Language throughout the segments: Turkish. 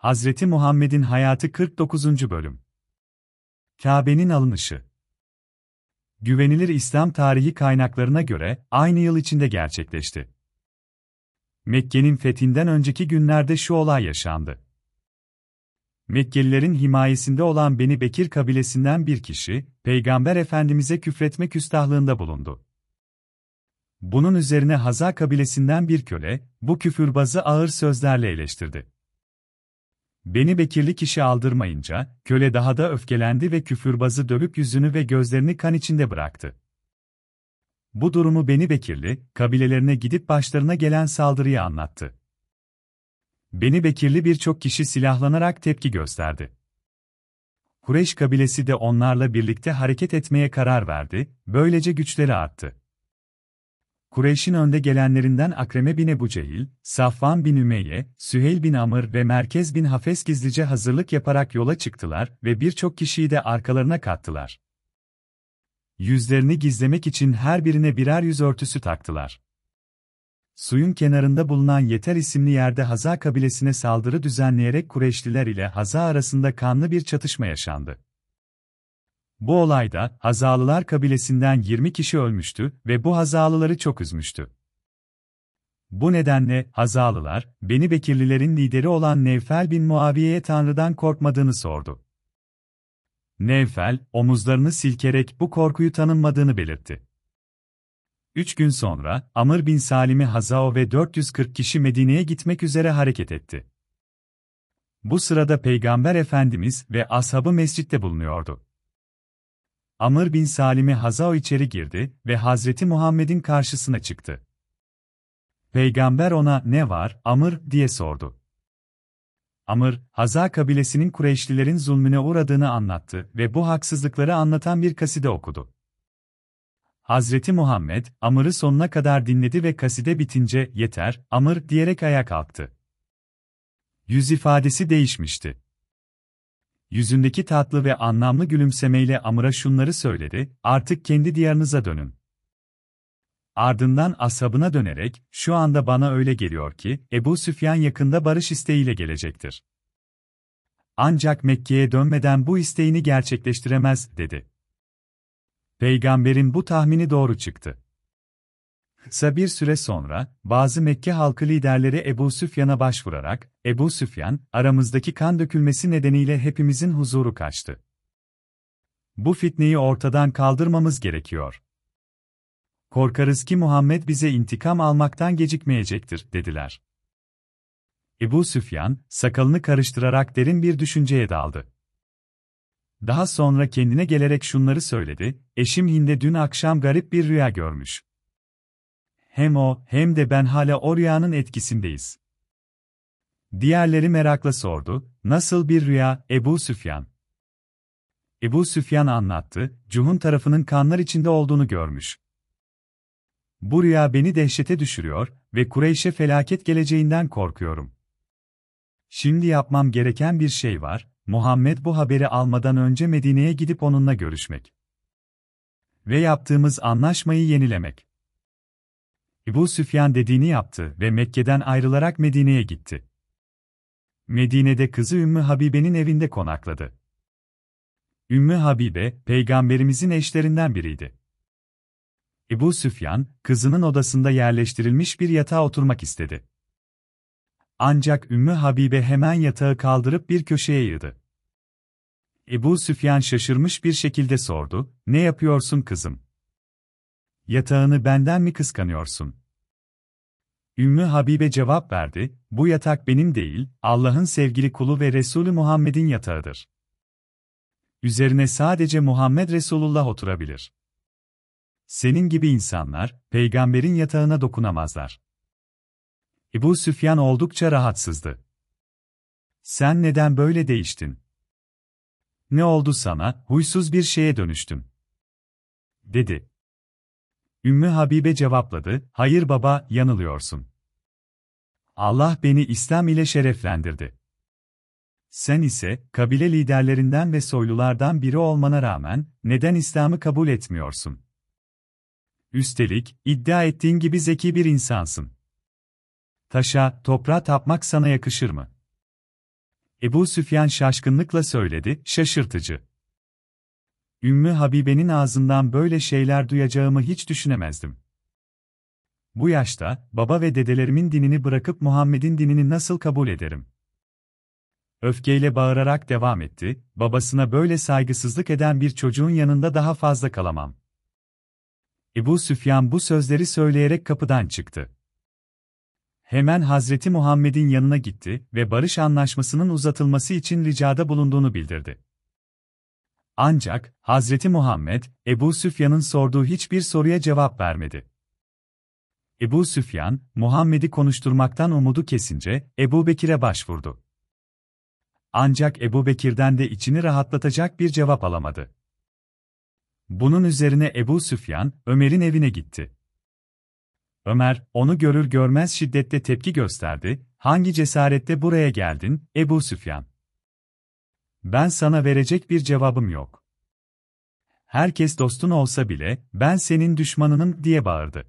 Hazreti Muhammed'in hayatı 49. bölüm. Kabe'nin alınışı. Güvenilir İslam tarihi kaynaklarına göre aynı yıl içinde gerçekleşti. Mekke'nin fethinden önceki günlerde şu olay yaşandı. Mekkelilerin himayesinde olan Beni Bekir kabilesinden bir kişi, Peygamber Efendimiz'e küfretme küstahlığında bulundu. Bunun üzerine Haza kabilesinden bir köle, bu küfürbazı ağır sözlerle eleştirdi. Beni Bekirli kişi aldırmayınca, köle daha da öfkelendi ve küfürbazı dövüp yüzünü ve gözlerini kan içinde bıraktı. Bu durumu Beni Bekirli, kabilelerine gidip başlarına gelen saldırıyı anlattı. Beni Bekirli birçok kişi silahlanarak tepki gösterdi. Kureyş kabilesi de onlarla birlikte hareket etmeye karar verdi, böylece güçleri arttı. Kureyş'in önde gelenlerinden Akreme bin Ebu Cehil, Safvan bin Ümeyye, Süheyl bin Amr ve Merkez bin Hafes gizlice hazırlık yaparak yola çıktılar ve birçok kişiyi de arkalarına kattılar. Yüzlerini gizlemek için her birine birer yüz örtüsü taktılar. Suyun kenarında bulunan Yeter isimli yerde Haza kabilesine saldırı düzenleyerek Kureyşliler ile Haza arasında kanlı bir çatışma yaşandı. Bu olayda Hazalılar kabilesinden 20 kişi ölmüştü ve bu Hazalıları çok üzmüştü. Bu nedenle Hazalılar, Beni Bekirlilerin lideri olan Nevfel bin Muaviye'ye Tanrı'dan korkmadığını sordu. Nevfel, omuzlarını silkerek bu korkuyu tanınmadığını belirtti. Üç gün sonra, Amr bin Salim'i Hazao ve 440 kişi Medine'ye gitmek üzere hareket etti. Bu sırada Peygamber Efendimiz ve ashabı mescitte bulunuyordu. Amr bin Salim'i Hazao içeri girdi ve Hazreti Muhammed'in karşısına çıktı. Peygamber ona ne var, Amr diye sordu. Amr, Haza kabilesinin Kureyşlilerin zulmüne uğradığını anlattı ve bu haksızlıkları anlatan bir kaside okudu. Hazreti Muhammed, Amr'ı sonuna kadar dinledi ve kaside bitince, yeter, Amr diyerek ayağa kalktı. Yüz ifadesi değişmişti. Yüzündeki tatlı ve anlamlı gülümsemeyle Amr'a şunları söyledi, artık kendi diyarınıza dönün. Ardından ashabına dönerek, şu anda bana öyle geliyor ki, Ebu Süfyan yakında barış isteğiyle gelecektir. Ancak Mekke'ye dönmeden bu isteğini gerçekleştiremez, dedi. Peygamberin bu tahmini doğru çıktı. Kısa bir süre sonra, bazı Mekke halkı liderleri Ebu Süfyan'a başvurarak, Ebu Süfyan, aramızdaki kan dökülmesi nedeniyle hepimizin huzuru kaçtı. Bu fitneyi ortadan kaldırmamız gerekiyor. Korkarız ki Muhammed bize intikam almaktan gecikmeyecektir, dediler. Ebu Süfyan, sakalını karıştırarak derin bir düşünceye daldı. Daha sonra kendine gelerek şunları söyledi, eşim Hinde dün akşam garip bir rüya görmüş. Hem o, hem de ben hala o rüyanın etkisindeyiz. Diğerleri merakla sordu, nasıl bir rüya, Ebu Süfyan? Ebu Süfyan anlattı, Cuhun tarafının kanlar içinde olduğunu görmüş. Bu rüya beni dehşete düşürüyor ve Kureyş'e felaket geleceğinden korkuyorum. Şimdi yapmam gereken bir şey var, Muhammed bu haberi almadan önce Medine'ye gidip onunla görüşmek. Ve yaptığımız anlaşmayı yenilemek. Ebu Süfyan dediğini yaptı ve Mekke'den ayrılarak Medine'ye gitti. Medine'de kızı Ümmü Habibe'nin evinde konakladı. Ümmü Habibe, peygamberimizin eşlerinden biriydi. Ebu Süfyan, kızının odasında yerleştirilmiş bir yatağa oturmak istedi. Ancak Ümmü Habibe hemen yatağı kaldırıp bir köşeye yığdı. Ebu Süfyan şaşırmış bir şekilde sordu, ne yapıyorsun kızım? Yatağını benden mi kıskanıyorsun? Ümmü Habibe cevap verdi, bu yatak benim değil, Allah'ın sevgili kulu ve Resulü Muhammed'in yatağıdır. Üzerine sadece Muhammed Resulullah oturabilir. Senin gibi insanlar, peygamberin yatağına dokunamazlar. Ebu Süfyan oldukça rahatsızdı. Sen neden böyle değiştin? Ne oldu sana, huysuz bir şeye dönüştün? Dedi. Ümmü Habibe cevapladı, hayır baba, yanılıyorsun. Allah beni İslam ile şereflendirdi. Sen ise, kabile liderlerinden ve soylulardan biri olmana rağmen, neden İslam'ı kabul etmiyorsun? Üstelik, iddia ettiğin gibi zeki bir insansın. Taşa, toprağa tapmak sana yakışır mı? Ebu Süfyan şaşkınlıkla söyledi, şaşırtıcı. Ümmü Habibe'nin ağzından böyle şeyler duyacağımı hiç düşünemezdim. Bu yaşta, baba ve dedelerimin dinini bırakıp Muhammed'in dinini nasıl kabul ederim? Öfkeyle bağırarak devam etti, babasına böyle saygısızlık eden bir çocuğun yanında daha fazla kalamam. Ebu Süfyan bu sözleri söyleyerek kapıdan çıktı. Hemen Hazreti Muhammed'in yanına gitti ve barış anlaşmasının uzatılması için ricada bulunduğunu bildirdi. Ancak Hazreti Muhammed, Ebu Süfyan'ın sorduğu hiçbir soruya cevap vermedi. Ebu Süfyan, Muhammed'i konuşturmaktan umudu kesince Ebu Bekir'e başvurdu. Ancak Ebu Bekir'den de içini rahatlatacak bir cevap alamadı. Bunun üzerine Ebu Süfyan, Ömer'in evine gitti. Ömer, onu görür görmez şiddetle tepki gösterdi, hangi cesarette buraya geldin, Ebu Süfyan? Ben sana verecek bir cevabım yok. Herkes dostun olsa bile, ben senin düşmanınım diye bağırdı.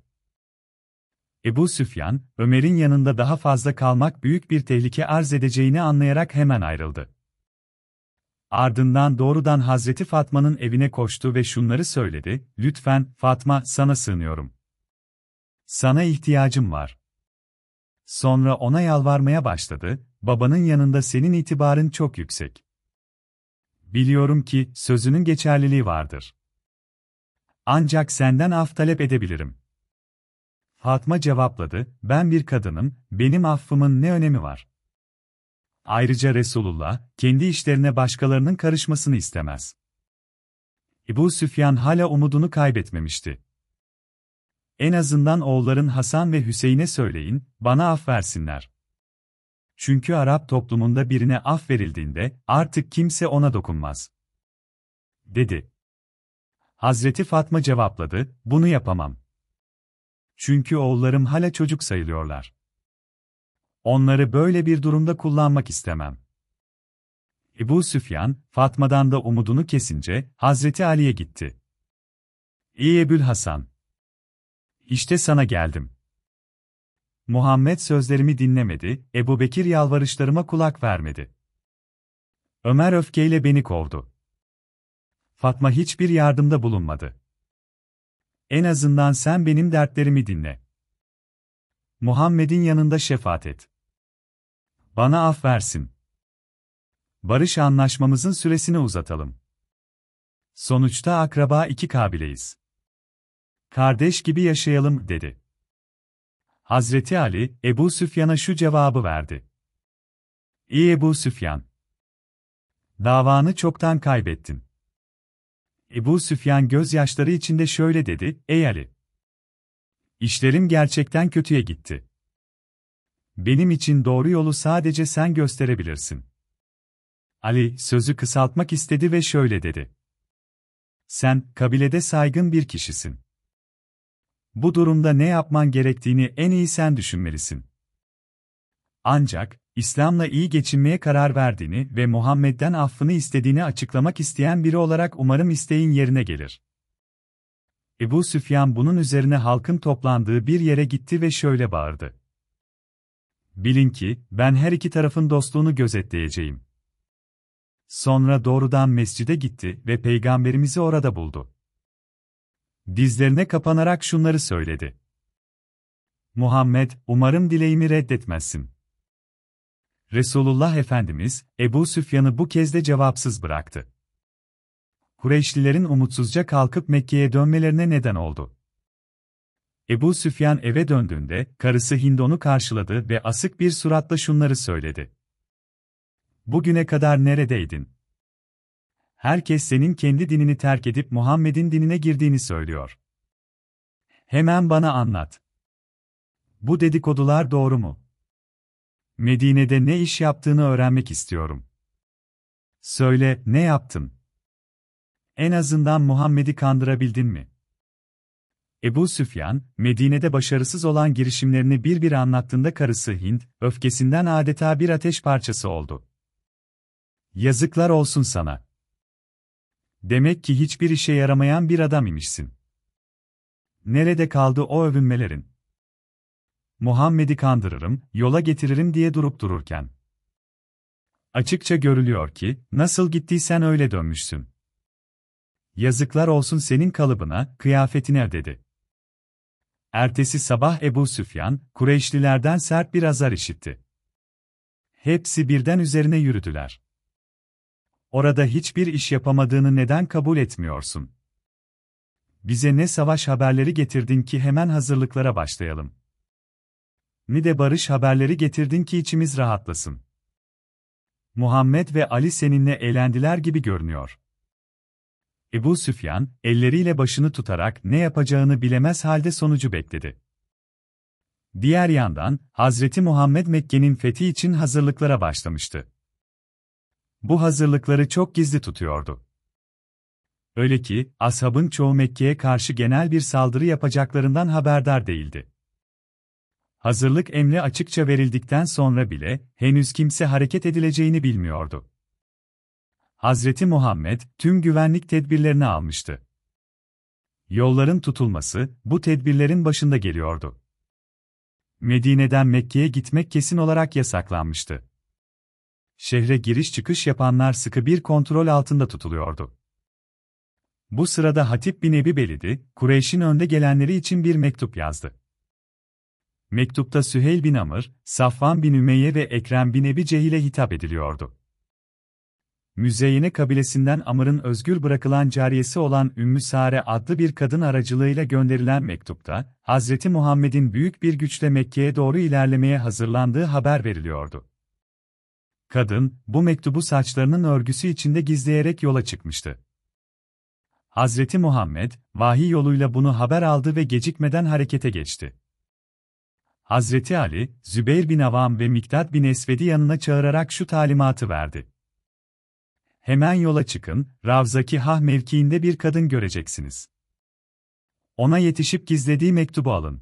Ebu Süfyan, Ömer'in yanında daha fazla kalmak büyük bir tehlike arz edeceğini anlayarak hemen ayrıldı. Ardından doğrudan Hazreti Fatma'nın evine koştu ve şunları söyledi, lütfen, Fatma, sana sığınıyorum. Sana ihtiyacım var. Sonra ona yalvarmaya başladı, babanın yanında senin itibarın çok yüksek. Biliyorum ki, sözünün geçerliliği vardır. Ancak senden af talep edebilirim. Fatma cevapladı, ben bir kadınım, benim affımın ne önemi var? Ayrıca Resulullah, kendi işlerine başkalarının karışmasını istemez. Ebu Süfyan hala umudunu kaybetmemişti. En azından oğulların Hasan ve Hüseyin'e söyleyin, bana af versinler. Çünkü Arap toplumunda birine af verildiğinde, artık kimse ona dokunmaz. Dedi. Hazreti Fatma cevapladı, bunu yapamam. Çünkü oğullarım hala çocuk sayılıyorlar. Onları böyle bir durumda kullanmak istemem. Ebu Süfyan, Fatma'dan da umudunu kesince, Hazreti Ali'ye gitti. İyi Ebül Hasan. İşte sana geldim. Muhammed sözlerimi dinlemedi, Ebu Bekir yalvarışlarıma kulak vermedi. Ömer öfkeyle beni kovdu. Fatma hiçbir yardımda bulunmadı. En azından sen benim dertlerimi dinle. Muhammed'in yanında şefaat et. Bana af versin. Barış anlaşmamızın süresini uzatalım. Sonuçta akraba iki kabileyiz. Kardeş gibi yaşayalım, dedi. Hazreti Ali, Ebu Süfyan'a şu cevabı verdi. İyi Ebu Süfyan. Davanı çoktan kaybettin. Ebu Süfyan gözyaşları içinde şöyle dedi, Ey Ali! İşlerim gerçekten kötüye gitti. Benim için doğru yolu sadece sen gösterebilirsin. Ali, sözü kısaltmak istedi ve şöyle dedi. Sen, kabilede saygın bir kişisin. Bu durumda ne yapman gerektiğini en iyi sen düşünmelisin. Ancak, İslam'la iyi geçinmeye karar verdiğini ve Muhammed'den affını istediğini açıklamak isteyen biri olarak umarım isteğin yerine gelir. Ebu Süfyan bunun üzerine halkın toplandığı bir yere gitti ve şöyle bağırdı. Bilin ki, ben her iki tarafın dostluğunu gözetleyeceğim. Sonra doğrudan mescide gitti ve peygamberimizi orada buldu. Dizlerine kapanarak şunları söyledi. Muhammed, umarım dileğimi reddetmezsin. Resulullah Efendimiz, Ebu Süfyan'ı bu kez de cevapsız bıraktı. Kureyşlilerin umutsuzca kalkıp Mekke'ye dönmelerine neden oldu. Ebu Süfyan eve döndüğünde, karısı Hind onu karşıladı ve asık bir suratla şunları söyledi. Bugüne kadar neredeydin? Herkes senin kendi dinini terk edip Muhammed'in dinine girdiğini söylüyor. Hemen bana anlat. Bu dedikodular doğru mu? Medine'de ne iş yaptığını öğrenmek istiyorum. Söyle, ne yaptın? En azından Muhammed'i kandırabildin mi? Ebu Süfyan, Medine'de başarısız olan girişimlerini bir bir anlattığında karısı Hind, öfkesinden adeta bir ateş parçası oldu. Yazıklar olsun sana. Demek ki hiçbir işe yaramayan bir adam imişsin. Nerede kaldı o övünmelerin? Muhammed'i kandırırım, yola getiririm diye durup dururken. Açıkça görülüyor ki, nasıl gittiysen öyle dönmüşsün. Yazıklar olsun senin kalıbına, kıyafetine dedi. Ertesi sabah Ebu Süfyan, Kureyşlilerden sert bir azar işitti. Hepsi birden üzerine yürüdüler. Orada hiçbir iş yapamadığını neden kabul etmiyorsun? Bize ne savaş haberleri getirdin ki hemen hazırlıklara başlayalım. Ne de barış haberleri getirdin ki içimiz rahatlasın. Muhammed ve Ali seninle eğlendiler gibi görünüyor. Ebu Süfyan, elleriyle başını tutarak ne yapacağını bilemez halde sonucu bekledi. Diğer yandan, Hazreti Muhammed Mekke'nin fethi için hazırlıklara başlamıştı. Bu hazırlıkları çok gizli tutuyordu. Öyle ki, ashabın çoğu Mekke'ye karşı genel bir saldırı yapacaklarından haberdar değildi. Hazırlık emri açıkça verildikten sonra bile, henüz kimse hareket edileceğini bilmiyordu. Hazreti Muhammed, tüm güvenlik tedbirlerini almıştı. Yolların tutulması, bu tedbirlerin başında geliyordu. Medine'den Mekke'ye gitmek kesin olarak yasaklanmıştı. Şehre giriş çıkış yapanlar sıkı bir kontrol altında tutuluyordu. Bu sırada Hatip bin Ebi Belidi, Kureyş'in önde gelenleri için bir mektup yazdı. Mektupta Süheyl bin Amr, Safvan bin Ümeyye ve Ekrem bin Ebi Cehil'e hitap ediliyordu. Müzeyyene kabilesinden Amr'ın özgür bırakılan cariyesi olan Ümmü Sare adlı bir kadın aracılığıyla gönderilen mektupta, Hazreti Muhammed'in büyük bir güçle Mekke'ye doğru ilerlemeye hazırlandığı haber veriliyordu. Kadın, bu mektubu saçlarının örgüsü içinde gizleyerek yola çıkmıştı. Hazreti Muhammed, vahiy yoluyla bunu haber aldı ve gecikmeden harekete geçti. Hazreti Ali, Zübeyir bin Avam ve Miktat bin Esved'i yanına çağırarak şu talimatı verdi. Hemen yola çıkın, Ravzaki Hah mevkiinde bir kadın göreceksiniz. Ona yetişip gizlediği mektubu alın.